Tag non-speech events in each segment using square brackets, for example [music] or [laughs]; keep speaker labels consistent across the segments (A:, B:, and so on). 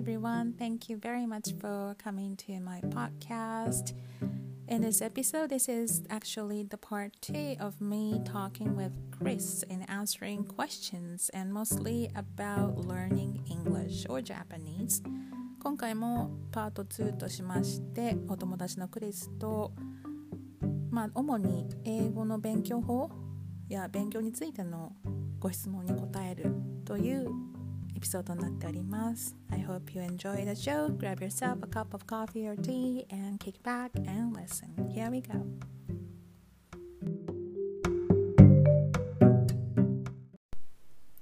A: everyone. Thank you very much for coming to my podcast. In this episode, this is actually the part two of me talking with Chris and answering questions and mostly about learning English or Japanese. 今回もパート2としましてお友達のクリスと、まあ、主に英語の勉強法や勉強についてのご質問に答えるという エピソードになっております。I hope you enjoy the show. Grab yourself a cup of coffee or tea and kick back and listen. Here we go.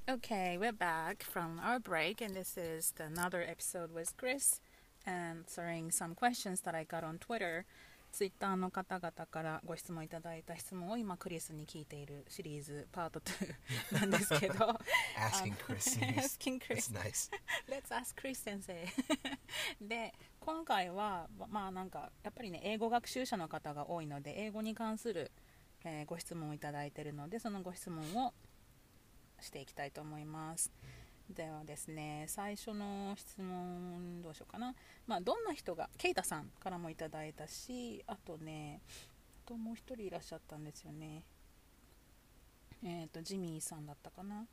A: Okay, we're back from our break, and this is another episode with Chris answering some questions that I got on Twitter. ツイッターの方々からご質問いただいた質問を今クリスに聞いているシリーズパート2なんですけど。[laughs] [laughs]
B: Asking Chris.
A: Asking Chris.
B: Nice.
A: Let's ask Chris 先生。[laughs] で今回はまあなんかやっぱりね英語学習者の方が多いので英語に関する、えー、ご質問をいただいているのでそのご質問をしていきたいと思います。ではですね最初の質問どうしようかな、まあ、どんな人がケイタさんからもいただいたしあとねあともう1人いらっしゃったんですよね。えっ、ー、とジミーさんだったかな。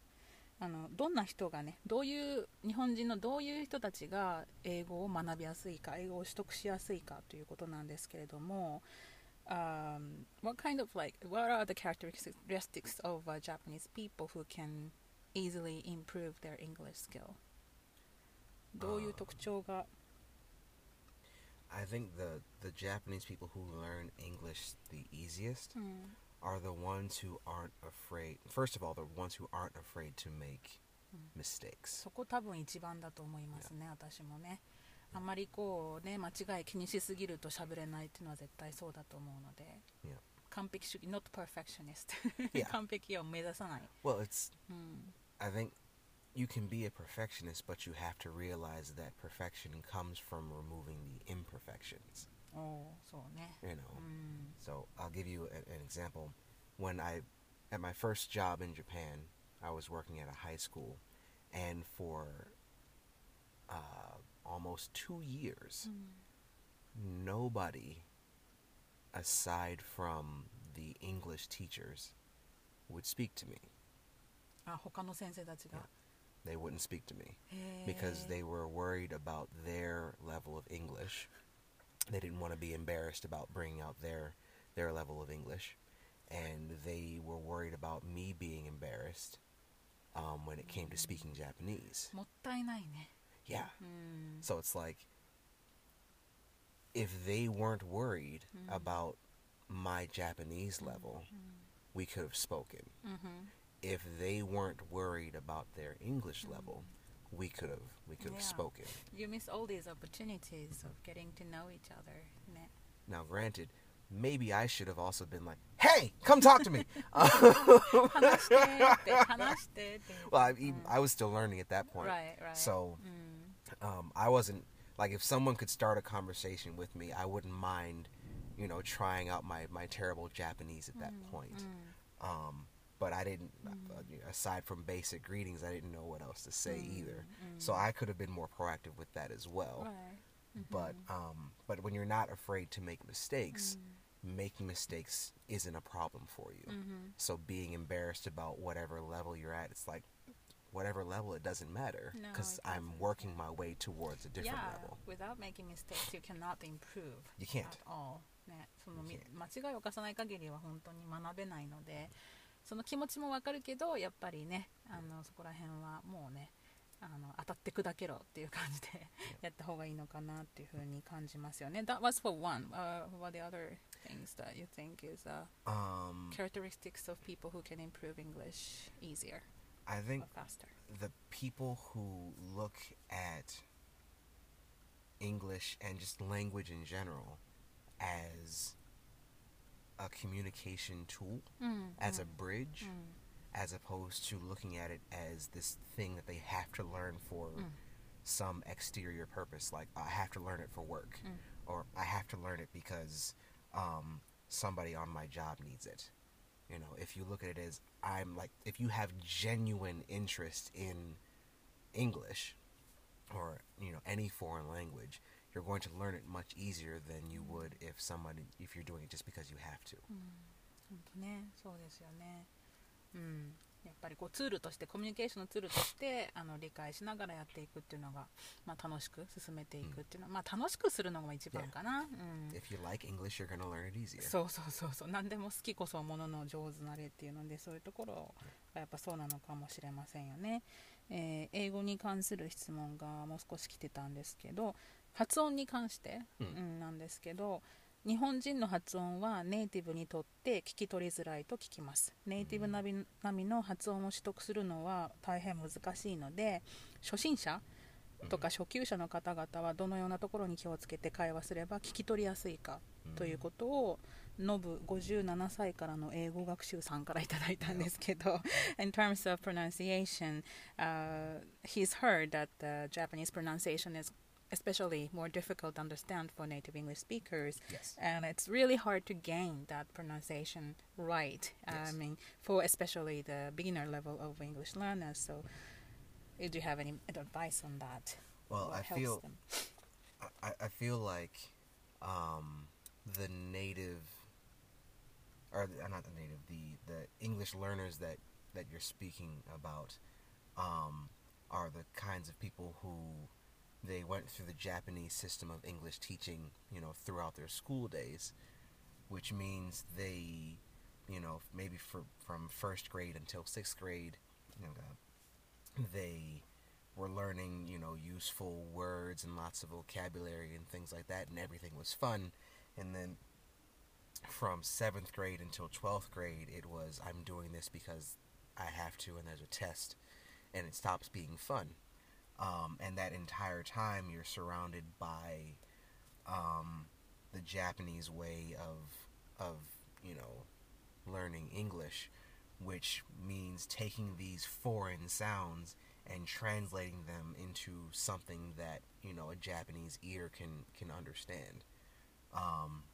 A: あのどんな人がねどういう日本人のどういう人たちが英語を学びやすいか英語を取得しやすいかということなんですけれども Um, what kind of like what are the characteristics of uh, Japanese people who can easily improve their English skill? どういう特徴が
B: I think the the Japanese people who learn English the easiest
A: hmm.
B: are the ones who aren't afraid. First of all, the ones who aren't afraid to make
A: hmm.
B: mistakes.
A: そこ多分一番だと思いますね、私もね。あまりこうね間違い気にしすぎると喋れないっていうのは絶対そうだと思うので。
B: Yeah.
A: 完璧主義 not perfectionist
B: Yeah.
A: 完璧を目指さない、
B: Well, it's
A: うん、
B: I think you can be a perfectionist, but you have to realize that perfection comes from removing the imperfections.
A: Oh, so
B: You know.
A: Mm.
B: So I'll give you a, an example. When I, at my first job in Japan, I was working at a high school, and for uh, almost two years, mm. nobody, aside from the English teachers, would speak to me.
A: あ他の先生たちが、
B: They wouldn't speak to me
A: へー
B: because they were worried about their level of English. They didn't want to be embarrassed about bringing out their their level of English, and they were worried about me being embarrassed um, when it came to speaking Japanese.
A: もったいないね
B: Yeah.
A: うん、
B: So it's like if they weren't worried about my Japanese level, we could have spoken.
A: うんうん、
B: if they weren't worried about their English mm. level, mm-hmm. we could have we could have
A: yeah.
B: spoken.
A: You miss all these opportunities of getting to know each other.
B: Now, granted, maybe I should have also been like, "Hey, come talk to me." [laughs] [laughs] well, I, even, mm. I, was still learning at that point,
A: right? Right.
B: So,
A: mm.
B: um, I wasn't like if someone could start a conversation with me, I wouldn't mind, you know, trying out my my terrible Japanese at that mm.
A: point. Mm.
B: Um, but I didn't. Uh, aside from basic greetings, I didn't know what else to say either. So I could have been more proactive with that as well.
A: right
B: But um, but when you're not afraid to make mistakes, making mistakes isn't a problem for you.
A: うん、
B: So being embarrassed about whatever level you're at, it's like whatever level, it doesn't matter
A: No,
B: because
A: it
B: I'm
A: doesn't,
B: working
A: yeah.
B: my way towards a different
A: yeah
B: level.
A: without making mistakes you cannot improve
B: You can't.
A: at all ねそのみ
B: You
A: 間違いを犯さない限りは本当に学べないので その気持ちもわかるけどやっぱりねあのそこら辺はもうねあの当たって砕けろっていう感じでやった方がいいのかなっていうふうに感じますよね That was for one、uh, what are the other things that you think is、uh,
B: Um,
A: characteristics of people who can improve English easier
B: I think
A: faster
B: the people who look at English and just language in general as a communication tool,
A: mm,
B: as
A: mm, a
B: bridge,
A: mm.
B: as opposed to looking at it as this thing that they have to learn for
A: mm.
B: some exterior purpose. Like, I have to learn it for work,
A: mm.
B: or I have to learn it because um, somebody on my job needs it. You know, if you look at it as I'm like, if you have genuine interest in English or, you know, any foreign language, you're going to learn it much easier than you would if somebody if you're doing it just because you have to.
A: 本当ね。そうですよね。うん。やっぱりこうツールとしてコミュニケーションのツールとしてあの理解しながらやっていくっていうのが、まあ、楽しく進めていくっていうのは、まあ、楽しくするのが一番かな、うん。
B: If you like English, you're going to learn it easier.
A: そうそうそうそう。何でも好きこそものの上手なれっていうのでそういうところがやっぱそうなのかもしれませんよね、えー英語に関する質問がもう少し来てたんですけど発音に関して、
B: うん。
A: うんなんですけど日本人の発音はネイティブにとって聞き取りづらいと聞きます。ネイティブ並み並みの発音を取得するのは大変難しいので初心者とか初級者の方々はどのようなところに気をつけて会話すれば聞き取りやすいかということをノブ57歳からの英語学習さんからいただいたんですけど In terms of pronunciation、uh, he's heard that the Japanese pronunciation is especially more difficult to understand for native English speakers
B: Yes.
A: and it's really hard to gain that pronunciation right I mean for especially the beginner level of English learners so do you have any advice on that
B: Well, I feel? I, I feel like um, the native, or the, not the native, the the English learners that that you're speaking about, um, are the kinds of people who they went through the Japanese system of English teaching, you know, throughout their school days, which means they, you know, maybe for from first grade until sixth grade, you know, they were learning, you know, useful words and lots of vocabulary and things like that, and everything was fun. And then from seventh grade until 12th grade, it was, I'm doing this because I have to, and there's a test, and it stops being fun. Um, and that entire time, you're surrounded by um, the Japanese way of, of, you know, learning English, which means taking these foreign sounds and translating them into something that you know a Japanese ear can can understand. Um,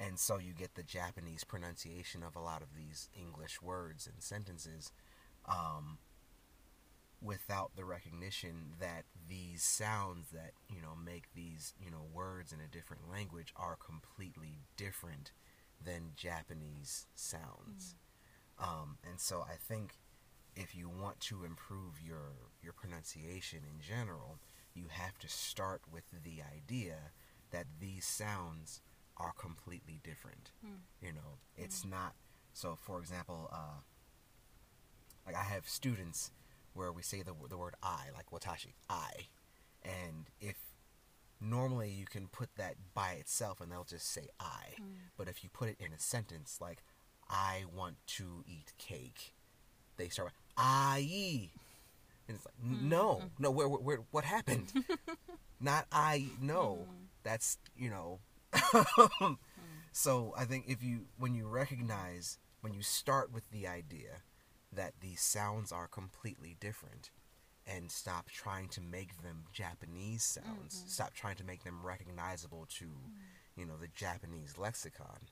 B: and so you get the Japanese pronunciation of a lot of these English words and sentences um, without the recognition that these sounds that you know make these you know words in a different language are completely different than Japanese sounds. Um, and so I think if you want to improve your your pronunciation in general, you have to start with the idea that these sounds are completely different. You know, it's not. So, for example, uh, like I have students where we say the the word "I," like "watashi," I, and if normally you can put that by itself and they'll just say "I," hmm. but if you put it in a sentence like "I want to eat cake," they start with "I," and it's like, "N- hmm. "No, hmm. no, where, where, where what happened? [laughs] Not I. No, that's you know." [laughs] so I think if you when you recognize when you start with the idea that these sounds are completely different and stop trying to make them Japanese sounds, mm-hmm. stop trying to make them recognizable to, mm. you know, the Japanese lexicon,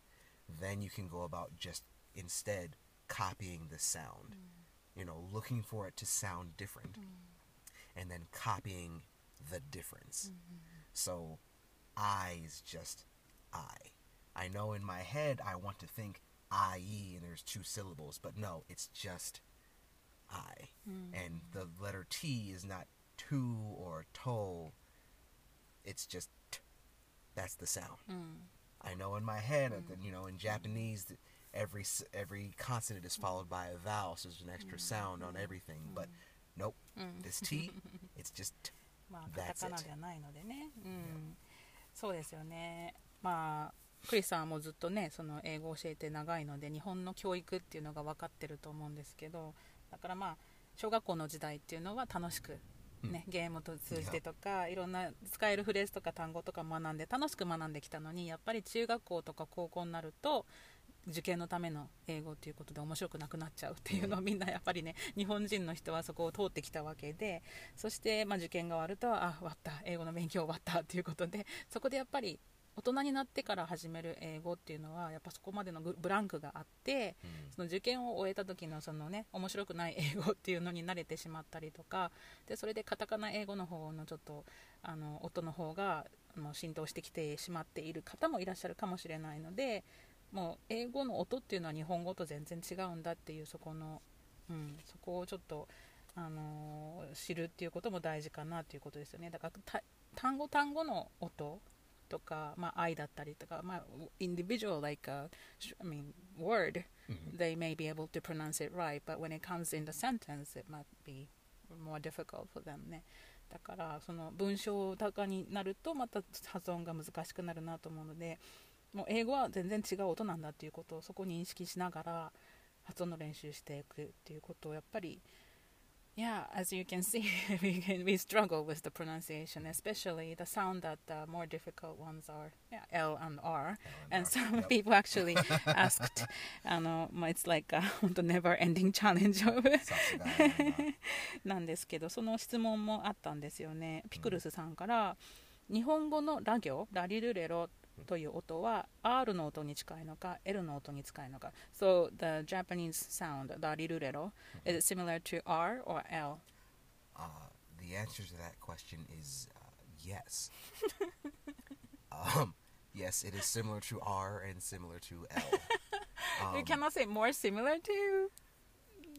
B: then you can go about just instead copying the sound. Mm. You know, looking for it to sound different mm. and then copying the difference. Mm-hmm. So I is just I. I know in my head I want to think IE and there's two syllables, but no, it's just I. And the letter T is not to or to, it's just t. That's the sound. I know in my head, that, you know, in Japanese, that every s- every consonant is followed by a vowel, so there's an extra sound on everything. But nope, this T, it's just t. [laughs]
A: まあ、カ
B: That's
A: タカナ
B: it.
A: ではないのでね、うん、そうですよね、まあ、 クリスさんはもうずっとね、その英語を教えて長いので、日本の教育っていうのが分かってると思うんですけど、だからまあ、小学校の時代っていうのは楽しく、ねゲームと通じてとか、いろんな使えるフレーズとか単語とか学んで、楽しく学んできたのに、やっぱり中学校とか高校になると、受験のための英語ということで面白くなくなっちゃうっていうのをみんなやっぱりね日本人の人はそこを通ってきたわけでそしてまあ受験が終わるとあ終わった。英語の勉強終わったっていうことでそこでやっぱり大人になってから始める英語っていうのはやっぱそこまでのブランクがあって
B: うん。
A: その受験を終えた時のそのね面白くない [laughs] 英語っていうのに慣れてしまったりとかでそれでカタカナ英語の方のちょっとあの音の方がもう浸透してきてしまっている方もいらっしゃるかもしれないのでもう英語の音っていうのは日本語と全然違うんだっていうそこの、うん、そこをちょっと、あのー知るっていうことも大事かなっていうことですよね。だからた単語単語の音とか、まあ、愛だったりとか、まあ、individual like a, I mean word they may be able to pronounce it right but when it comes in the sentence it might be more difficult for them ねだからその文章高になるとまた発音が難しくなるなと思うのでもう英語は全然違う音なんだっていうことをそこに認識しながら発音の練習していくっていうことをやっぱり Yeah, as you can [laughs] see, we, can, we struggle with the pronunciation, especially the sound that the more difficult ones are yeah, L and R. And some
B: Yep. [laughs]
A: people actually [laughs] asked, あの、まあ、it's like a 本当 never ending challenge of
B: さすがやな
A: なんですけどその質問もあったんですよねピクルスさんから、 日本語のラ行ラリルレロという音は R の音に近いのか L の音に近いのか So the Japanese sound ラリルレロ is it similar to R or L?
B: Uh, the answer to that question is uh, yes. um, [laughs] yes, it is similar to R and similar to L. [laughs]
A: you
B: Um,
A: cannot say more similar to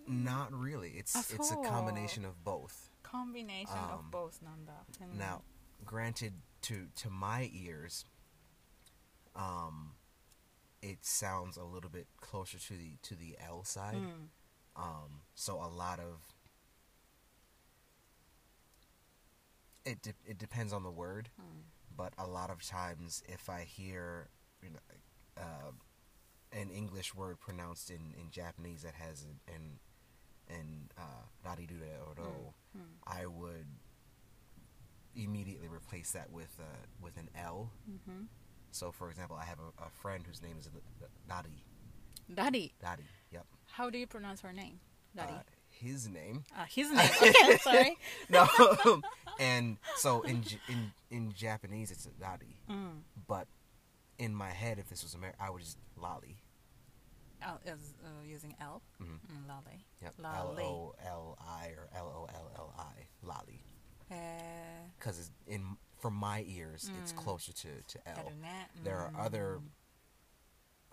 B: Not really. It's
A: Ah,
B: it's a
A: so.
B: combination of both.
A: combination of
B: Um,
A: both なんだ、うん
B: Now, granted to to my ears um it sounds a little bit closer to the to the L side
A: mm.
B: um so a lot of it de- it depends on the word
A: mm.
B: but a lot of times if i hear you know uh, an english word pronounced in in japanese that has an an, an uh,
A: mm.
B: i would immediately replace that with uh, with an L.
A: Mm-hmm.
B: So, for example, I have a, a friend whose name is uh,
A: Dadi. Dadi.
B: Dadi. Yep.
A: How do you pronounce her name? Dadi.
B: Uh, his name.
A: Uh, his name. Okay, [laughs] sorry.
B: no. Um, and so in in in Japanese it's
A: Dadi, mm.
B: but in my head, if this was American, I would just lolly.
A: L is uh, using L. Mm-hmm. Mm, lolly.
B: Yep. L O L I or L O L L I. Lolly.
A: Eh.
B: because in for my ears
A: mm.
B: it's closer to to L.
A: Mm.
B: There are
A: mm-hmm,
B: other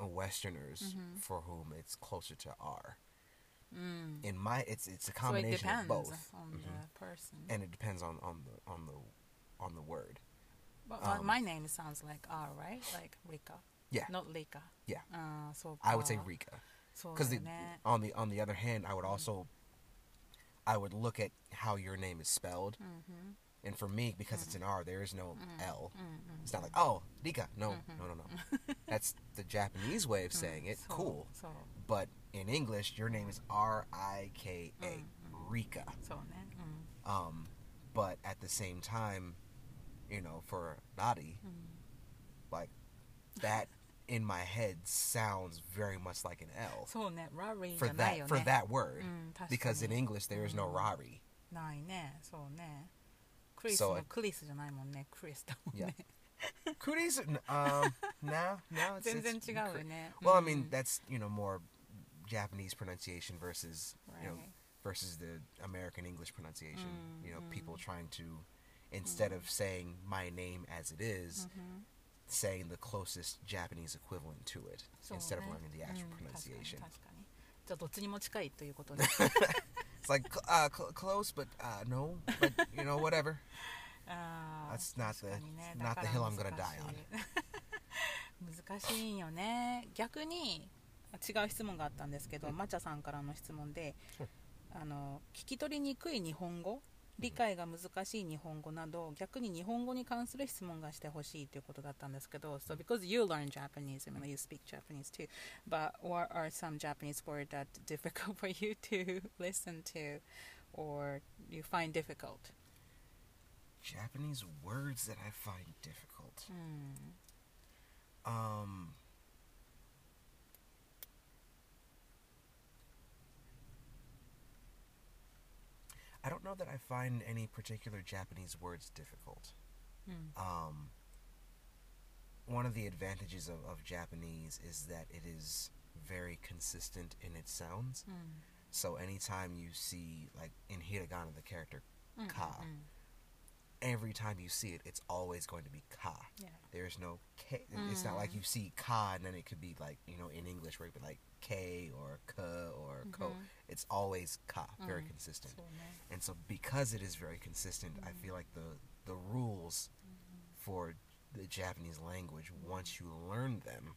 B: mm-hmm. Westerners
A: mm-hmm.
B: for whom it's closer to R.
A: Mm.
B: In my it's it's a combination
A: so it
B: of both
A: on
B: mm-hmm.
A: the person,
B: and it depends on on the on the on the word.
A: But
B: um,
A: my name sounds like R, right? Like Rika.
B: Yeah.
A: Not Lika.
B: Yeah.
A: Uh, so
B: I would say Rika. Because
A: so
B: on the on the other hand, I would mm. also I would look at how your name is spelled.
A: Mm-hmm.
B: And for me, because mm-hmm. it's an mm. R, there is no
A: mm. L. Mm-hmm.
B: It's not like, oh, Rika. No, no, mm-hmm. no, no. [laughs] That's the Japanese way of saying it.
A: Mm, so,
B: cool.
A: So.
B: But in English, your name is R I K A,
A: mm-hmm. Rika. So,
B: um, but at the same time, you know, for Nadi, like that in my head sounds very much like an L
A: そうねラリーじ
B: for
A: ゃないよ
B: that
A: ね
B: for that word
A: うん、確かに
B: because in English there is no
A: Mm.
B: Rari.
A: ないねそうねクリス
B: So
A: も
B: it-
A: クリスじゃないもんねクリスだもんね
B: Cooties, [laughs] um, [laughs] now now it's,
A: 全
B: it's
A: 然違うよね
B: well, I
A: うん
B: mean that's you know more Japanese pronunciation versus you know
A: Right.
B: versus the American English pronunciation.
A: Mm,
B: you know,
A: mm.
B: people trying to instead of saying my name as it is,
A: うん
B: saying the closest Japanese equivalent to it instead of learning the actual
A: うん
B: pronunciation.
A: じゃあどっちにも近いということで
B: It's like uh, cl- close, but uh, no, but you know, whatever. That's not the-
A: だ
B: not
A: か
B: the
A: ら
B: hill I'm gonna
A: 難
B: die
A: しい難しいよね逆に違う質問があったんですけど、
B: うん
A: マチャさんからの質問で、
B: うん
A: あの聞き取りにくい日本語理解が難しい日本語など逆に日本語に関する質問がしてほしいということだったんですけど So because you learn Japanese I mean you speak Japanese too but what are some Japanese words that difficult for you to listen to or you find difficult?
B: Japanese words that I find difficult.
A: うん、
B: Um. I don't know that I find any particular Japanese words difficult.
A: Hmm.
B: Um, one of the advantages of, of Japanese is that it is very consistent in its sounds.
A: Hmm.
B: So anytime you see, like in hiragana, the character
A: mm,
B: ka,
A: hmm.
B: every time you see it, it's always going to be ka.
A: Yeah.
B: There's no k. It's not like you see ka and then it could be like you know in English where it'd be like K or K or mm-hmm.
A: Ko.
B: It's always Ka, very
A: mm.
B: consistent.
A: So nice.
B: And so because it is very consistent, mm. I feel like the the rules mm-hmm. for the Japanese language mm. once you learn them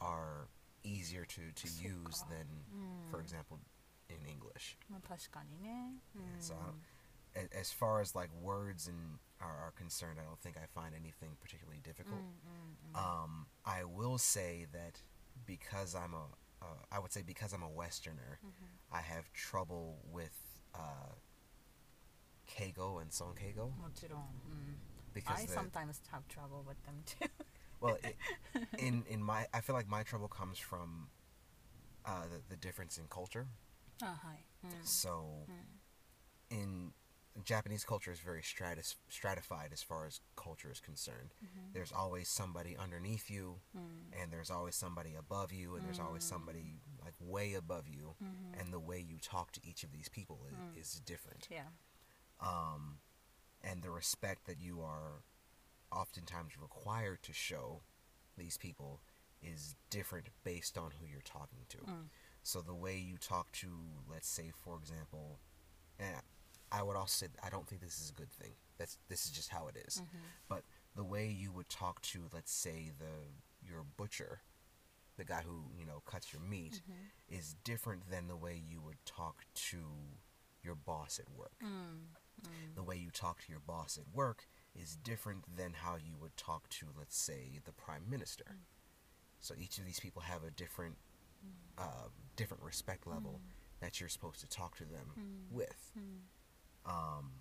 B: are easier to, to
A: so
B: use
A: ka. than
B: for example in English. Yeah, so as far as like words and are, are, concerned, I don't think I find anything particularly difficult. Um, I will say that because I'm a uh, I would say because I'm a Westerner,
A: mm-hmm.
B: I have trouble with uh, Keigo and sonkeigo.
A: Mm.
B: Because
A: I
B: the,
A: sometimes have trouble with them too.
B: well, it, [laughs] in in my I feel like my trouble comes from uh, the, the difference in culture.
A: Uh, hi. Mm.
B: So,
A: mm.
B: in Japanese culture is very stratified as far as culture is concerned. Mm-hmm. There's always somebody underneath you,
A: mm.
B: and there's always somebody above you, and mm. there's always mm. somebody like way above you,
A: mm-hmm.
B: and the way you talk to each of these people is,
A: mm.
B: is different.
A: Yeah.
B: Um, and the respect that you are oftentimes required to show these people is different based on who you're talking to.
A: Mm.
B: So the way you talk to, let's say, for example, and I would also say I don't think this is a good thing. That's this is just how it is.
A: Mm-hmm.
B: But the way you would talk to, let's say the your butcher, the guy who you know cuts your meat, mm-hmm. is different than the way you would talk to your boss at work.
A: Mm-hmm.
B: The way you talk to your boss at work is different than how you would talk to, let's say, the prime minister. Mm. So each of these people have a different, uh, different respect level that you're supposed to talk to them with
A: うん
B: Um,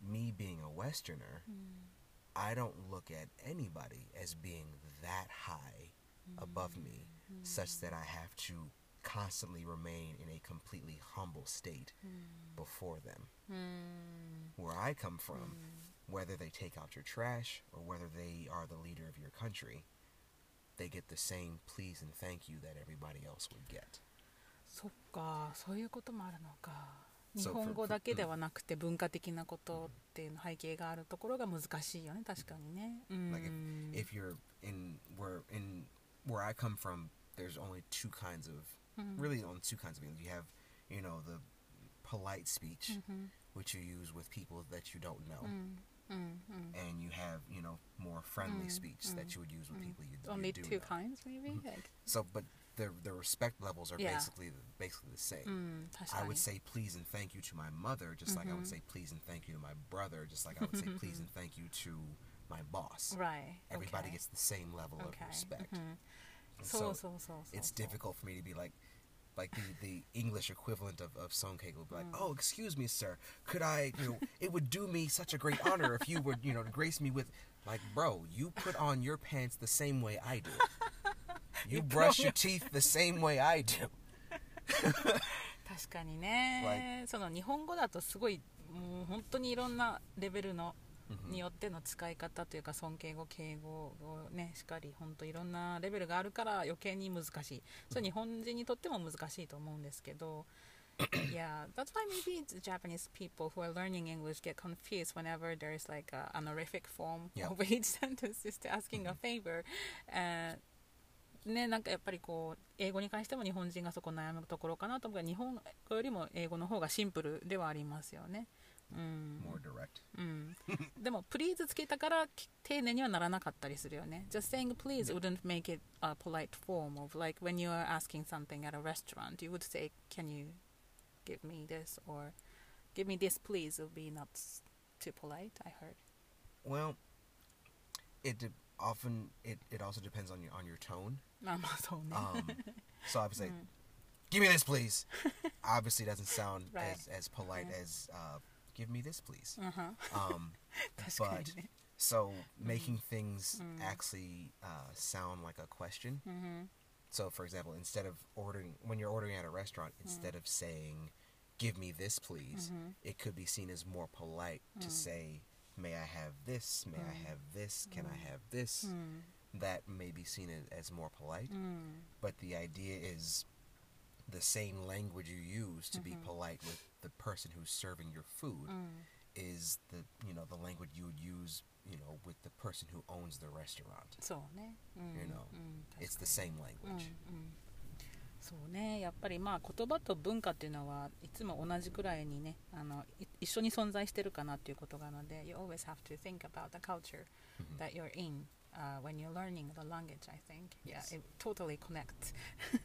B: me being a Westerner,
A: うん
B: I don't look at anybody as being that high above me, such that I have to constantly remain in a completely humble state
A: うん
B: before them.
A: うん
B: Where I come from, whether they take out your trash or whether they are the leader of your country, they get the same please and thank you that everybody else would get.
A: そっかそういうこともあるのか 日
B: So
A: 本
B: for-
A: 語だけではなくて文化的なことっていうの背景があるところが難しいよね確かにねうん
B: Like if you're in where in where I come from, there's only two kinds of
A: うん
B: really only two kinds of English. You have, you know, the polite speech,
A: うん
B: which you use with people that you don't know,
A: うんうんうん
B: and you have, you know, more friendly
A: Mm,
B: speech
A: mm,
B: that you would use with
A: mm.
B: people you, you
A: only
B: do
A: two
B: know.
A: kinds maybe like
B: So, but their their respect levels are
A: yeah.
B: basically basically the same.
A: Mm,
B: I would say please and thank you to my mother, just mm-hmm. like I would
A: mm-hmm.
B: say please and thank you to my brother, just like I would say [laughs] please and thank you to my boss.
A: Right.
B: Everybody
A: okay.
B: gets the same level
A: okay.
B: of
A: respect. Mm-hmm.
B: So,
A: so, so, so,
B: it's so. difficult for me to be like, like the, the English equivalent of, of sonkei would be like,
A: mm.
B: oh, excuse me, sir, could I, you know, it would do me such a great honor if you would, you know, grace me with, like, bro, you put on your pants the same way I do. You brush your teeth the same way I do.
A: 確かにね、その日本語だとすごいもう本当にいろんなレベルの
B: Mhm.
A: によっての使い方というか尊敬語敬語をねしっかり本当いろんなレベルがあるから余計に難しいそれ日本人にとっても難しいと思うんですけど yeah that's why maybe Japanese people who are learning English get confused whenever there's like a honorific form
B: Yeah.
A: of each sentence just asking a favor、uh, ね、なんかやっぱりこう英語に関しても日本人がそこ悩むところかなと思うが日本語よりも英語の方がシンプルではありますよね。うん.うん、でも「please」つけたからき丁寧にはならなかったりするよね。Just saying please wouldn't make it a polite form of like when you are asking something at a restaurant you would say can you give me this or give me this please would be not too polite I heard.
B: Well, it often it, it also depends on your on your tone. Um, so
A: obviously, mm.
B: give me this, please. obviously, doesn't sound [laughs]
A: right.
B: as, as polite as uh, give me this, please.
A: Uh-huh.
B: Um, [laughs]
A: but crazy.
B: so making mm. things
A: mm.
B: actually uh, sound like a question.
A: Mm-hmm.
B: So, for example, instead of ordering when you're ordering at a restaurant, instead of saying "give me this, please,"
A: mm-hmm.
B: it could be seen as more polite to say "may I have this? May I have this? Can I have this?"
A: うん、
B: That may be seen as, as more polite,
A: うん、
B: but the idea is the same language you use to be
A: Mhm.
B: polite with the person who's serving your food
A: うん、
B: is the you know the language you would use you know with the person who owns the restaurant.
A: そうね、うん、
B: You know,
A: うん、
B: It's
A: 確
B: the
A: かに
B: same
A: うん
B: language.
A: うんそうねやっぱりまあ言葉と文化っていうのはいつも同じくらいにねあのい一緒に存在してるかなっていうことがあるので You always have to think about the culture
B: Mhm.
A: that you're in、 uh, when you're learning the language I think yeah
B: Yes.
A: it totally connects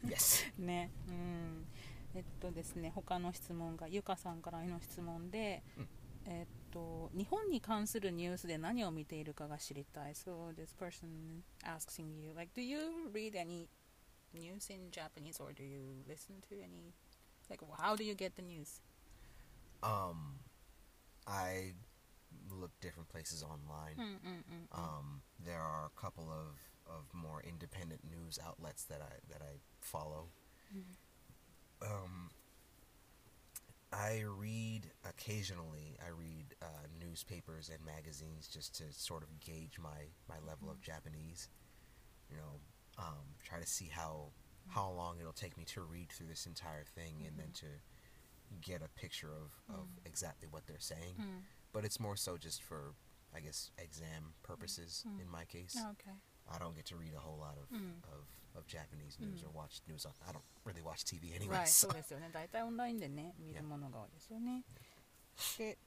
B: yes.
A: ねうんえっとですね他の質問がゆかさんからの質問で、
B: うん
A: えっと日本に関するニュースで何を見ているかが知りたい So this person asking you like do you read any news in Japanese or do you listen to any like how do you get the news
B: Um, I look different places online.
A: Mm, mm, mm,
B: um, there are a couple of, of more independent news outlets that I that I follow. Mm-hmm. Um, I read occasionally. I read uh, newspapers and magazines just to sort of gauge my my level mm-hmm. of Japanese. You know, um, try to see how how mm-hmm. long it'll take me to read through this entire thing, mm-hmm. and then mm-hmm. to get a picture of, of exactly what they're saying.
A: うん
B: But it's more so just for, I guess, exam purposes
A: Mm.
B: in my case.
A: Okay
B: I don't get to read a whole lot of
A: Mm.
B: of, of Japanese news
A: Mm.
B: or watch news. On, I don't really watch TV anyway.
A: Right,
B: so-
A: そうですよね大体オンラインでね見るものが多いですよねで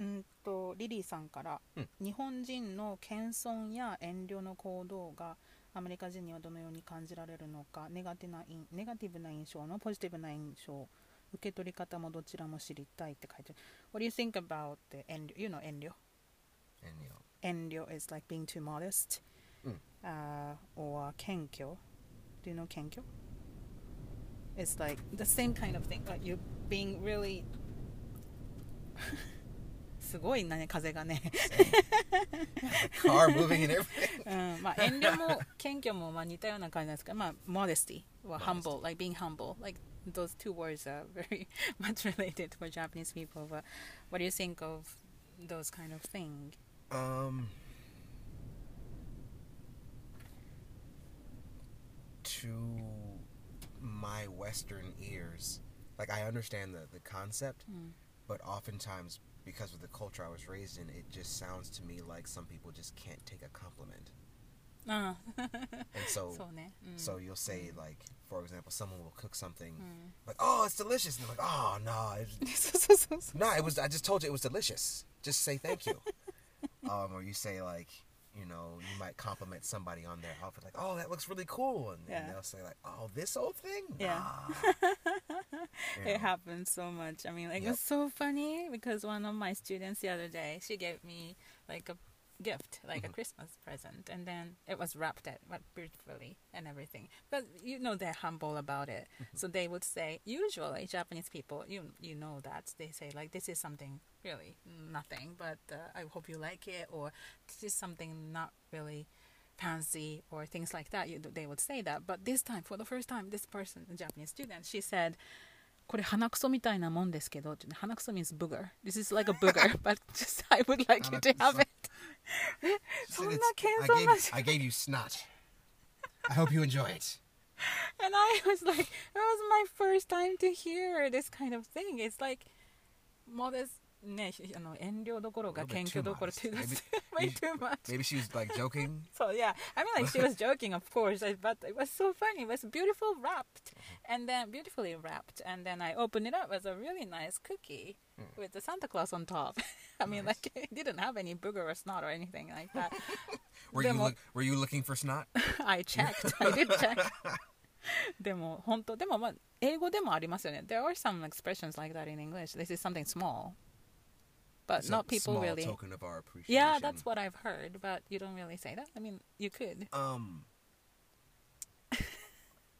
A: うんとリリーさんから、
B: うん
A: 日本人の謙遜や遠慮の行動がアメリカ人にはどのように感じられるのかネガティブなネガティブな印象のポジティブな印象受け取り方もどちらも知りたいって書いてある What do you think about the 遠慮 You know 遠慮遠慮 is like being too modest、
B: うん
A: uh, or 謙虚 Do you know 謙虚 It's like the same kind of thing like you being really すごいね風がね、
B: car moving and everything.
A: うん、まあ遠慮も謙虚もまあ似たような感じなんですけどまあ modesty は humble like being humble like those two words are very [laughs] much related for Japanese people. But what do you think of those kind of thing?
B: Um, to my Western ears, like I understand the the concept,
A: mm.
B: but oftentimes because of the culture I was raised in, it just sounds to me like some people just can't take a compliment.
A: Uh.
B: and so, [laughs]
A: so, mm.
B: so you'll say mm. like for example, someone will cook something
A: mm.
B: like, "Oh, it's delicious," and they're like, "Oh no, [laughs] no, it was." I just told you it was delicious. Just say thank you, [laughs] um, or you say like, you know, you might compliment somebody on their outfit, like, "Oh, that looks really cool," and,
A: yeah.
B: and they'll say like, "Oh, this old thing." Nah. [laughs]
A: Yeah,
B: know?
A: it happens so much. I mean, like
B: yep.
A: it's so funny because one of my students the other day she gave me like a gift, like a
B: Mhm.
A: Christmas present, and then it was wrapped at wrapped beautifully and everything. But you know they're humble about it, so they would say usually Japanese people, you you know that they say like this is something really nothing, but uh, I hope you like it, or this is something not really fancy or things like that. You, they would say that. But this time, for the first time, this person, a Japanese student, she said, これ鼻くそみたいなもんですけどって鼻くそ means booger. This is like a booger, [laughs] but just I would like you to have it.
B: She
A: そ
B: said,
A: んな
B: "It's-
A: 謙
B: I
A: 遜な
B: gave, I gave you snot. I hope you enjoy it.
A: And I was like, it was my first time to hear this kind of thing. It's like, modest, ね、あの遠慮どころか
B: A little bit
A: 謙虚
B: too
A: どころ
B: modest.
A: too,
B: Maybe- [laughs]
A: way
B: maybe-
A: too much.
B: Maybe she was like joking. [laughs]
A: So yeah, I mean like she was joking, of course, I- but it was so funny. It was beautiful wrapped, and then beautifully wrapped, and then I opened it up as a really nice cookie
B: Mm.
A: with the Santa Claus on top. [laughs] I mean,
B: Nice.
A: like it didn't have any booger or snot or anything like that.
B: Were you
A: Demo-
B: look, Were you looking for snot?
A: I checked. I did check. でも本当でもまあ英語でもありますよね。There are some expressions like that in English. This is something small, but not people
B: small
A: really.
B: Token of our appreciation.
A: Yeah, that's what I've heard, but you don't really say that. I mean, you could.
B: Um, [laughs]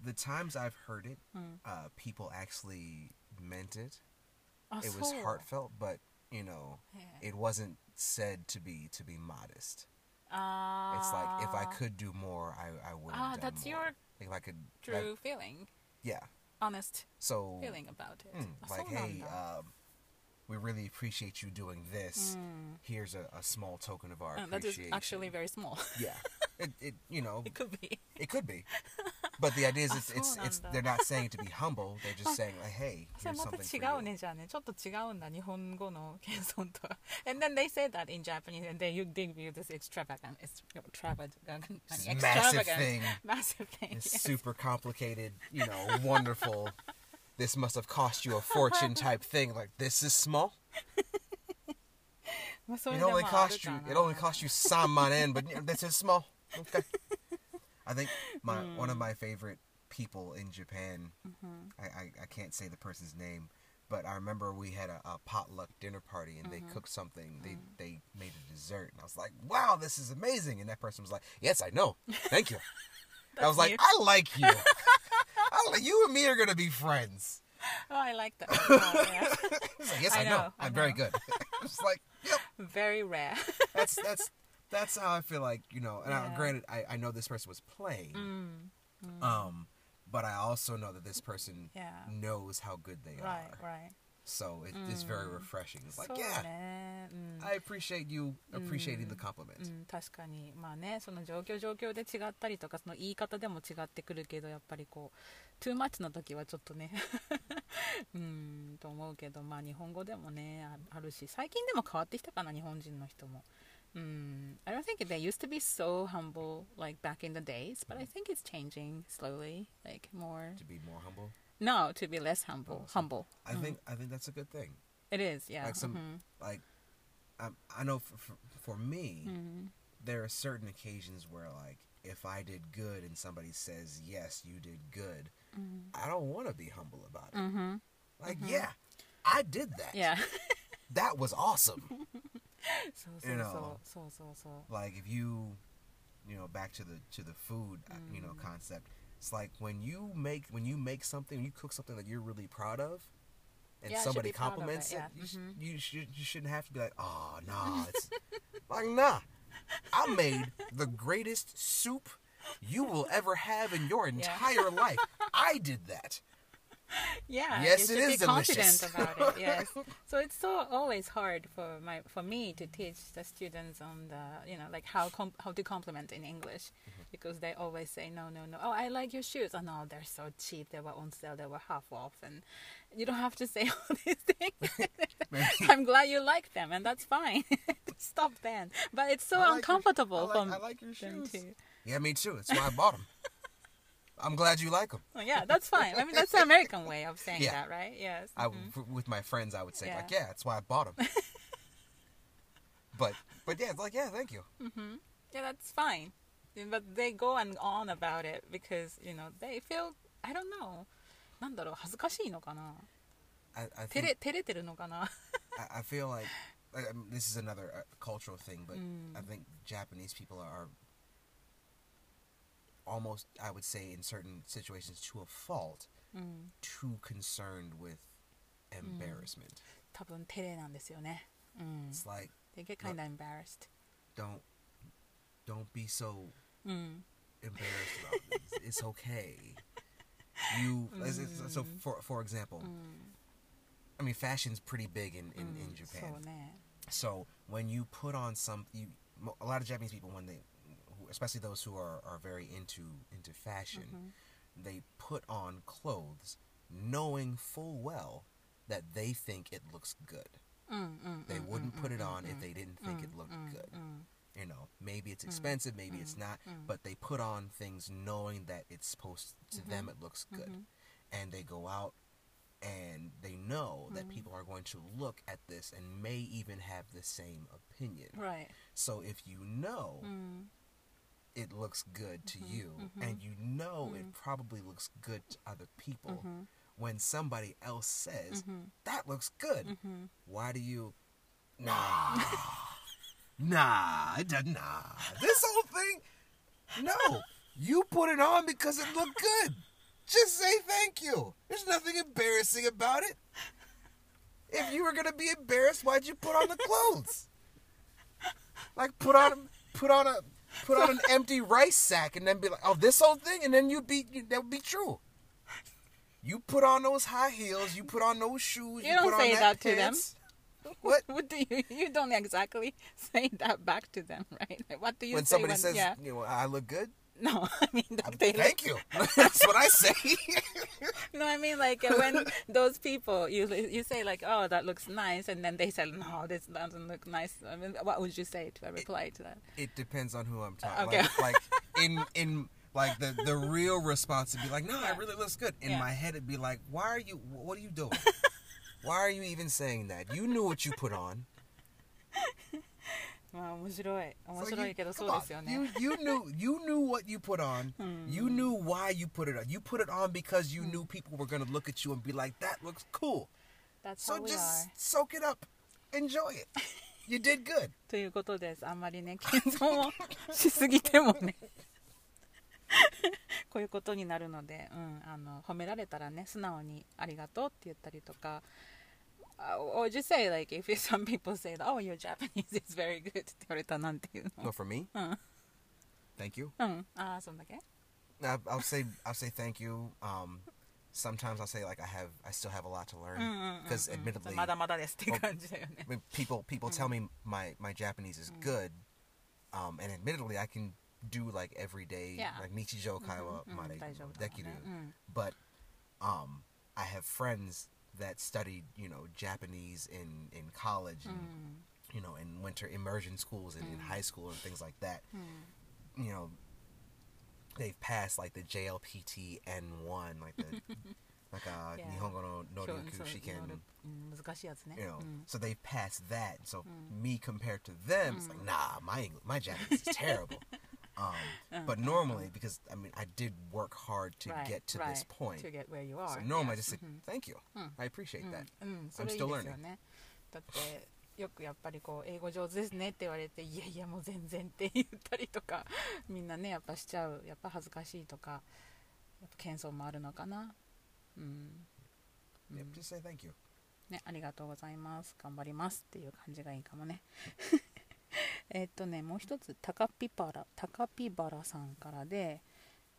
B: the times I've heard it,
A: mm.
B: uh, people actually meant it.
A: Oh,
B: it was
A: so.
B: heartfelt, but you know,
A: yeah.
B: it wasn't said to be to be modest.
A: Uh,
B: it's like if I
A: ah.
B: could do more, I I would.
A: Ah,
B: uh,
A: that's
B: more.
A: your like
B: if I could
A: true
B: like,
A: feeling.
B: Yeah.
A: Honest.
B: So
A: feeling about it.
B: Mm, like, hey, um, we really appreciate you doing this. Mm. Here's a, a, small token of our
A: and appreciation. That is actually very small.
B: yeah, it, it you know [laughs]
A: it could be
B: it could be, but the idea is [laughs] it's it's, it's they're not saying to be [laughs] humble. They're just saying like, hey, here's something for you.
A: and then they say that in Japanese, and then you give you this extravagant, extravagant, extravagant,
B: massive thing,
A: massive thing, yes.
B: super complicated, you know, wonderful this must have cost you a [laughs] fortune type thing. Like this is small. [laughs] it only cost you. It only cost you some money, but this is small. Okay. [laughs] I think my mm. one of my favorite people in Japan. Mm-hmm. I, I, I can't say the person's name, but I remember we had a, a potluck dinner party and mm-hmm. they cooked something. They mm. they made a dessert and I was like, "Wow, this is amazing!" And that person was like, "Yes, I know. Thank you." I was
A: you.
B: like, "I like you." I you and me are gonna be friends."
A: oh I like that [laughs] oh, yeah.
B: Like, "Yes, I,
A: I
B: know.
A: know,
B: I'm very good." [laughs] [laughs] It's like, "Yep."
A: very rare
B: that's that's that's how I feel like you know. And I, granted, I, I know this person was playing,
A: mm,
B: um, but I also know that this person
A: yeah
B: knows how good they
A: right
B: are.
A: Right, right
B: So it, it's very refreshing. It's like, yeah, I appreciate you appreciating the compliment.
A: うん、確かにまあねその状況状況で違ったりとかその言い方でも違ってくるけどやっぱりこうトゥーマッチの時はちょっとねうんと思うけどまあ日本語でもねああるし最近でも変わってきたかな日本人の人もうん I don't think they used to be so humble like back in the days but I think it's changing slowly like more
B: To be more humble,
A: No, to be less humble. Humble.
B: I think mm. I think that's a good thing.
A: It is, yeah.
B: Like some,
A: mm-hmm.
B: like, um, I know for for, for me,
A: mm-hmm.
B: there are certain occasions where like if I did good and somebody says yes, you did good,
A: mm-hmm.
B: I don't want to be humble about it.
A: Mm-hmm.
B: Like, mm-hmm. yeah, I did that.
A: Yeah, [laughs]
B: that was awesome. [laughs]
A: so, so,
B: you know,
A: so so so so.
B: Like if you, you know, back to the to the food, mm. you know, mm. concept it's like when you make when you make something you cook something that you're really proud of and
A: Yeah,
B: somebody
A: be proud of
B: compliments
A: it,
B: it,
A: yeah.
B: you, sh-
A: Mhm.
B: you should you shouldn't have to be like oh nah, it's [laughs] like nah i made the greatest soup you will ever have in your
A: Yeah.
B: entire life i did that [laughs]
A: Yeah,
B: Yes,
A: you
B: it
A: should
B: is
A: be confident
B: delicious.
A: about it. [laughs] Yes, so it's so always hard for my for me to teach the students on the you know like how com- how to compliment in English
B: Mm-hmm.
A: Because they always say no no no oh I like your shoes oh no they're so cheap they were on sale they were half off and you don't have to say [laughs] all these things. [laughs] I'm glad you like them and that's fine. [laughs] Stop then, but it's so
B: I like your-
A: uncomfortable
B: I like, I like your shoes
A: too.
B: yeah me too that's why i bought them i'm glad you like them
A: Oh, yeah, that's fine. I mean that's the American way of saying
B: Yeah.
A: that, right? Yes.
B: I,
A: mhm.
B: f- with my friends, I would say like,
A: Yeah.
B: yeah, that's why I bought them. but but yeah, it's like yeah, thank you.
A: hmm Yeah, that's fine But they go and on about it because, you know, they feel, I don't know. なんだろう、恥ずかしいのかな
B: I I
A: 照
B: think
A: れ、照れてるのかな
B: I, I feel like [laughs] I I mean, this is another uh, cultural thing, but
A: Mm.
B: I think Japanese people are almost, I would say, in certain situations, to a fault,
A: うん。
B: too concerned with embarrassment.
A: 多分照れなんですよね。うん。
B: It's like
A: They get kind of embarrassed.
B: don't don't be so
A: mm.
B: embarrassed about these. It's okay. You mm. so for for example,
A: mm.
B: I mean fashion's pretty big in in, in
A: mm, Japan. So,
B: so when you put on some, you, a lot of Japanese people when they, especially those who are are very into into fashion,
A: mm-hmm.
B: they put on clothes knowing full well that they think it looks good.
A: Mm, mm,
B: they
A: mm,
B: wouldn't mm, put it
A: mm,
B: on if they didn't think it looked good you know maybe it's mm. expensive maybe it's mm. not
A: mm.
B: but they put on things knowing that it's supposed to mm-hmm. them it looks good.
A: Mm-hmm.
B: And they go out and they know that people are going to look at this and may even have the same opinion.
A: Right.
B: So if you know it looks good to
A: mm-hmm,
B: you
A: mm-hmm,
B: and you know
A: mm-hmm.
B: it probably looks good to other people
A: mm-hmm.
B: when somebody else says that looks good why do you [laughs] nah nah, it doesn't. Nah, this whole thing. No, you put it on because it looked good. Just say thank you. There's nothing embarrassing about it. If you were gonna be embarrassed, why'd you put on the clothes? Like put on put on a put on an empty rice sack and then be like, oh, this whole thing, and then you'd be that would be true. You put on those high heels, you put on those shoes,
A: You
B: you,
A: don't say
B: on
A: that to them.
B: What? [laughs]
A: what do you you don't exactly [laughs] say that back to them, right? Like, what do you
B: when
A: say
B: somebody
A: when
B: says,
A: yeah?
B: you know, I look good, [laughs]
A: No, I mean they
B: thank you. That's what I say.
A: No, I mean like uh, when those people you you say like, "Oh, that looks nice," and then they say, "No, this doesn't look nice." I mean, what would you say to a reply to that?
B: it depends on who I'm talking.
A: Okay.
B: Like, like in in like the the real response would be like, no,
A: Yeah.
B: it really looks good. In
A: Yeah.
B: my head, it'd be like, why are you? What are you doing? why are you even saying that? You knew what you put on. [laughs]
A: まあ面白い
B: So
A: 面白
B: you-
A: いけど
B: come
A: そうですよ
B: on.
A: ね。
B: You you knew you knew what you put on. [laughs] You knew why you put it on. You put it on because you knew people were gonna look at you and be like, that looks cool.
A: That's
B: So
A: how we
B: just
A: are.
B: soak it up, enjoy it. [laughs] You did good.
A: ということです。あんまりね謙遜をしすぎてもねこういうことになるので、うん、あの褒められたらね素直にありがとうって言ったりとか。 Uh, or just say like if [laughs] some people say oh your Japanese is very good っ[laughs] て言われたらなんていうの
B: No, for me,
A: うん、
B: thank you.
A: うん、ああそんだけ
B: I, I'll say I'll say thank you. Um, sometimes I'll say like I have I still have a lot to
A: うんうん
B: learn
A: うんうん
B: because admittedly
A: まだまだですっていう感じだよね
B: I mean, people people tell me my my Japanese is good, um, and admittedly I can do like everyday
A: Yeah.
B: like nichijou 会話
A: うん
B: まで
A: 大丈夫だ
B: できる。
A: もんねうん
B: But um, I have friends that studied, you know, Japanese in, in college and,
A: mm.
B: you know, in winter immersion schools and
A: mm.
B: in high school and things like that.
A: Mm.
B: You know, they've passed like the JLPT N1, like the. [laughs] like a
A: yeah.
B: Nihongo no Noryoku Shiken. You know, so they passed that. So me compared to them, it's like, nah, my English, my Japanese is [laughs] terrible. Um,
A: Uh,
B: but
A: uh,
B: normally,
A: uh.
B: because I mean, I did work hard to
A: Right,
B: get to
A: right,
B: this point.
A: to get where you are
B: So normally, I
A: yes.
B: just say,
A: うん
B: thank you.
A: Mm.
B: I appreciate that.
A: うん、うん、それいい
B: still
A: ですよねだってよくやっぱりこう英語上手ですねって言われていやいやもう全然って言ったりとかみんなねやっぱしちゃうやっぱ恥ずかしいとかやっぱ謙遜もあるのかなうん、うん.ね、ありがとうございます頑張りますっていう感じがいいかもねえっとねもう一つタカピバラタカピバラさんからで、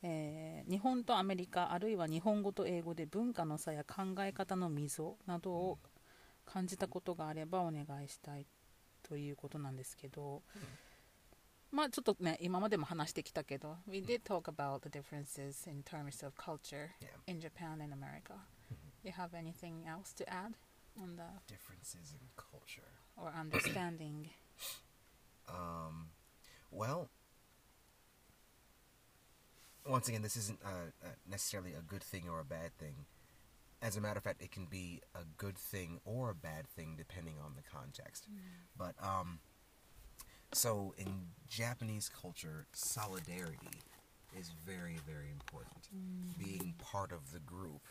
A: えー日本とアメリカあるいは日本語と英語で文化の差や考え方の溝などを感じたことがあればお願いしたいということなんですけど、まあちょっとね今までも話してきたけど We did talk about the differences in terms of culture in Japan and America you have anything else to add on the
B: Differences in culture.
A: or understanding
B: Um, well, once again, this isn't uh, uh, necessarily a good thing or a bad thing. As a matter of fact, it can be a good thing or a bad thing depending on the context. But um, so in Japanese culture, solidarity is very, very important. Being part of the group,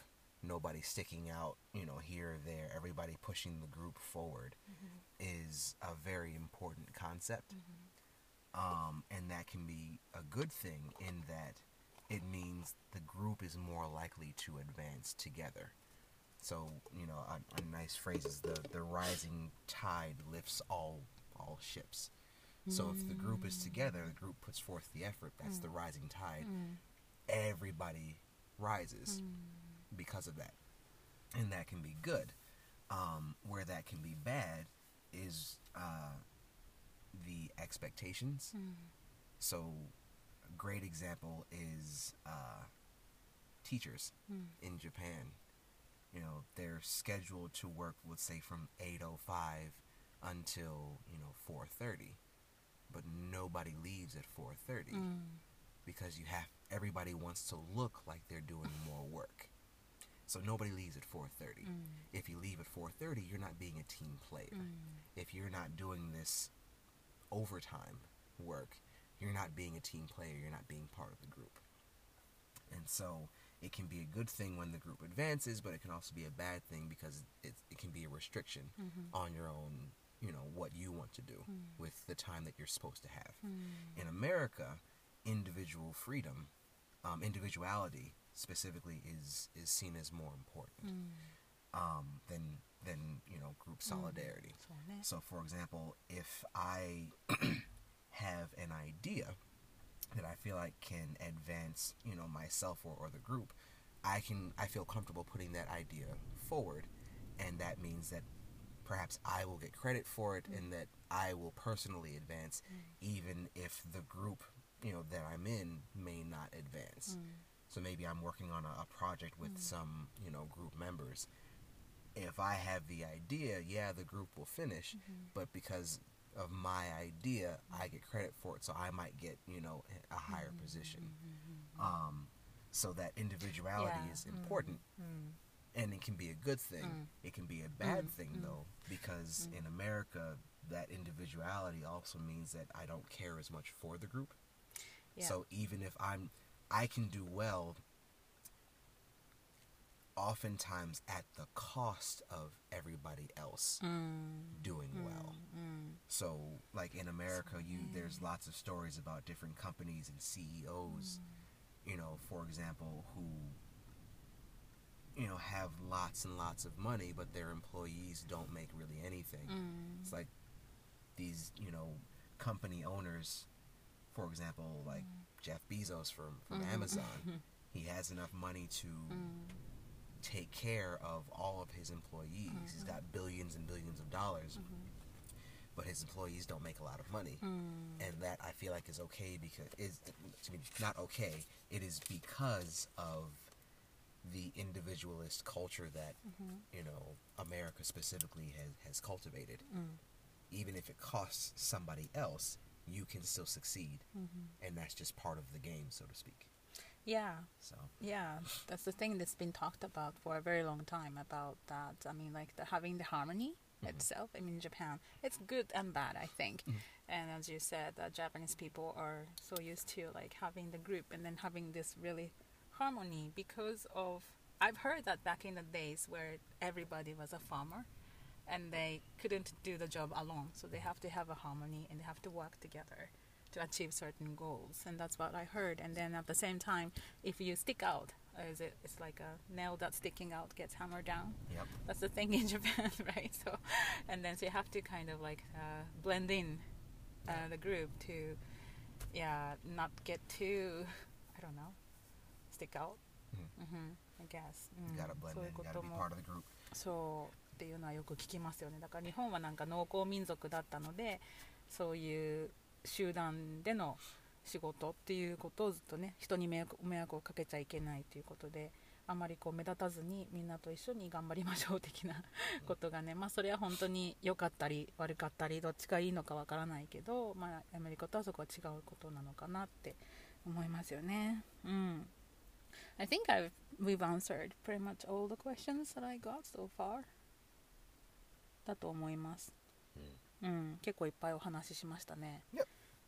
B: nobody sticking out, you know, here or there, everybody pushing the group forward, mm-hmm. is a very important concept. Mm-hmm. Um, and that can be a good thing in that it means the group is more likely to advance together. So you know, a, a nice phrase is the the rising tide lifts all all ships. So if the group is together, the group puts forth the effort. That's the mm. rising tide. Mm. Everybody rises mm. Because of that, and that can be good. Um, where that can be bad is uh, the expectations. So, a great example is uh, teachers in Japan. You know, they're scheduled to work, let's say, from 8:05 until you know 4:30, but nobody leaves at 4:30 because you have everybody wants to look like they're doing more work. So nobody leaves at 4:30. Mm. If you leave at 4:30, you're not being a team player. Mm. If you're not doing this overtime work, you're not being a team player, you're not being part of the group. And so it can be a good thing when the group advances, but it can also be a bad thing because it, it can be a restriction mm-hmm. on your own, you know, what you want to do mm. with the time that you're supposed to have. In America, individual freedom, um, individuality specifically is is seen as more important mm. um, than than you know group solidarity.
A: Mm.
B: So, for example, if I [clears throat] have an idea that I feel like can advance you know myself or, or the group, I can I feel comfortable putting that idea forward, and that means that perhaps I will get credit for it mm. and that I will personally advance, even if the group you know that I'm in may not advance. So maybe I'm working on a, a project with some you know group members. If I have the idea, yeah, the group will finish, but because of my idea, I get credit for it, so I might get you know a higher position. Um, so that individuality
A: Yeah.
B: is important,
A: うん、
B: and it can be a good thing.
A: Mm.
B: It can be a bad
A: Mm,
B: thing
A: mm.
B: though, because in America, that individuality also means that I don't care as much for the group.
A: Yeah.
B: So even if I'm, I can do well oftentimes at the cost of everybody else
A: mm.
B: doing
A: mm.
B: well.
A: Mm.
B: So like in America you there's lots of stories about different companies and CEOs, mm. you know, for example, who you know have lots and lots of money but their employees don't make really anything.
A: Mm.
B: It's like these, you know, company owners for example, like mm. Jeff Bezos from from
A: mm-hmm.
B: Amazon. Mm-hmm. He has enough money to
A: mm.
B: take care of all of his employees. He's mm-hmm. got billions and billions of dollars mm-hmm. but his employees don't make a lot of money,
A: mm.
B: and that I feel like is okay because is to me not okay. It is because of the individualist culture that mm-hmm. you know America specifically has has cultivated.
A: Mm.
B: Even if it costs somebody else, you can still succeed, mm-hmm.
A: うん、
B: and that's just part of the game, so to speak.
A: Yeah,
B: So
A: yeah, that's the thing that's been talked about for a very long time about that. I mean, like the having the harmony mm-hmm. itself. I mean, Japan, it's good and bad, I think. Mm-hmm. And as you said, the Japanese people are so used to like having the group and then having this really harmony because of. I've heard that back in the days where everybody was a farmer, and they couldn't do the job alone. So they have to have a harmony and they have to work together to achieve certain goals. And that's what I heard. And then at the same time, if you stick out, is it, it's like a nail that's sticking out gets hammered down.
B: Yep.
A: That's the thing in [laughs] Japan, right? So, and then so you have to kind of like uh, blend in uh, the group to, yeah, not get too, I don't know, stick out. Hmm. Mm-hmm. I guess. Mm.
B: You gotta
A: mm.
B: blend
A: so
B: in. You gotta be part of the group.
A: So っていうのはよく聞きますよね。だから日本はなんか農耕民族だったのでそういう集団での仕事っていうことをずっとね人に迷惑迷惑をかけちゃいけないということであまりこう目立たずにみんなと一緒に頑張りましょう的なことがねまあそれは本当に良かったり悪かったりどっちがいいのかわからないけど、まあ、アメリカとはそこは違うことなのかなって思いますよね。うん。I think I've we've answered pretty much all the questions that I got so far. だと思います。うん、結構いっぱいお話ししましたね。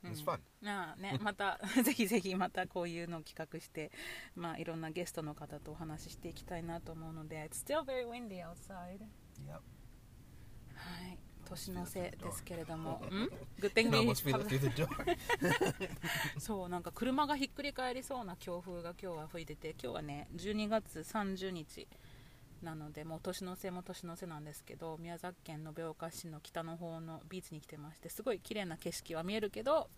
B: was fun.
A: なあね、また [laughs] ぜひぜひまたこういうのを企画して、まあ、いろんなゲストの方とお話ししていきたいなと思うので It's still very windy outside.
B: Yep.
A: はい。年の瀬ですけれども。ん？Good thing
B: You
A: we
B: can almost feel it
A: have-
B: through the door. [laughs]
A: そうなんか車がひっくり返りそうな強風が今日は吹いてて今日はね12月30日なのでもう年の瀬も年の瀬なんですけど宮崎県延岡市の北の方のビーチに来てましてすごい綺麗な景色は見えるけど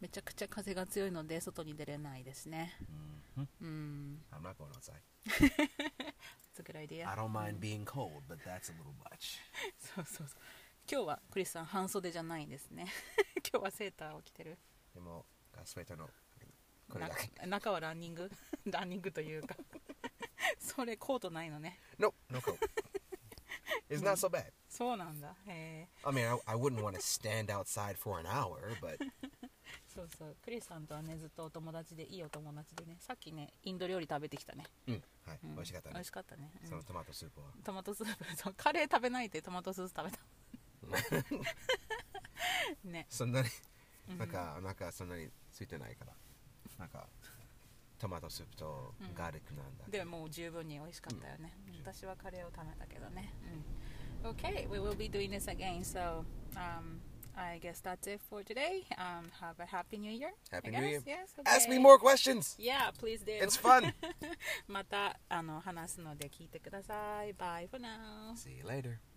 A: めちゃくちゃ風が強いので外に出れないですね
B: Mhm.
A: うん
B: I'm not going outside.
A: It's a good idea
B: I don't mind being cold, but that's a little much.
A: そうそうそう今日はクリスさん半袖じゃないんですね [laughs] 今日はセーターを着てる
B: でも、スウェットのこれだけ。
A: な中はランニング？ランニングというか [laughs] それコートないのね。
B: No, no coat. [laughs] it's not so bad.
A: そうなんだ。へえ。
B: I mean, I, I wouldn't want to stand outside for an hour, but [laughs]
A: そうそう。クリスさんとはねずっとお友達でいいお友達でね。さっきねインド料理食べてきたね、
B: うん、はい、
A: うん。
B: 美味しかったね。
A: 美味し。かったね、うん。
B: そのトマトスープは。
A: トマトスープそうカレー食べないでトマトスープ食べたね。
B: そんなに、
A: うん。
B: なんか、なんかそんなについてないから。なんか、トマトスープとガーリックなんだけど。
A: でもう十分に美味しかったよね、
B: うん
A: 私はカレーを食べたけどね、うん、OK we will be doing this again so um I guess that's it for today um have a happy new year
B: Happy New Year.
A: Yes,
B: Ask me
A: okay.
B: more questions!
A: Yeah, please do.
B: It's fun!
A: またあの話すので聞いてください。Bye for now.
B: See you later.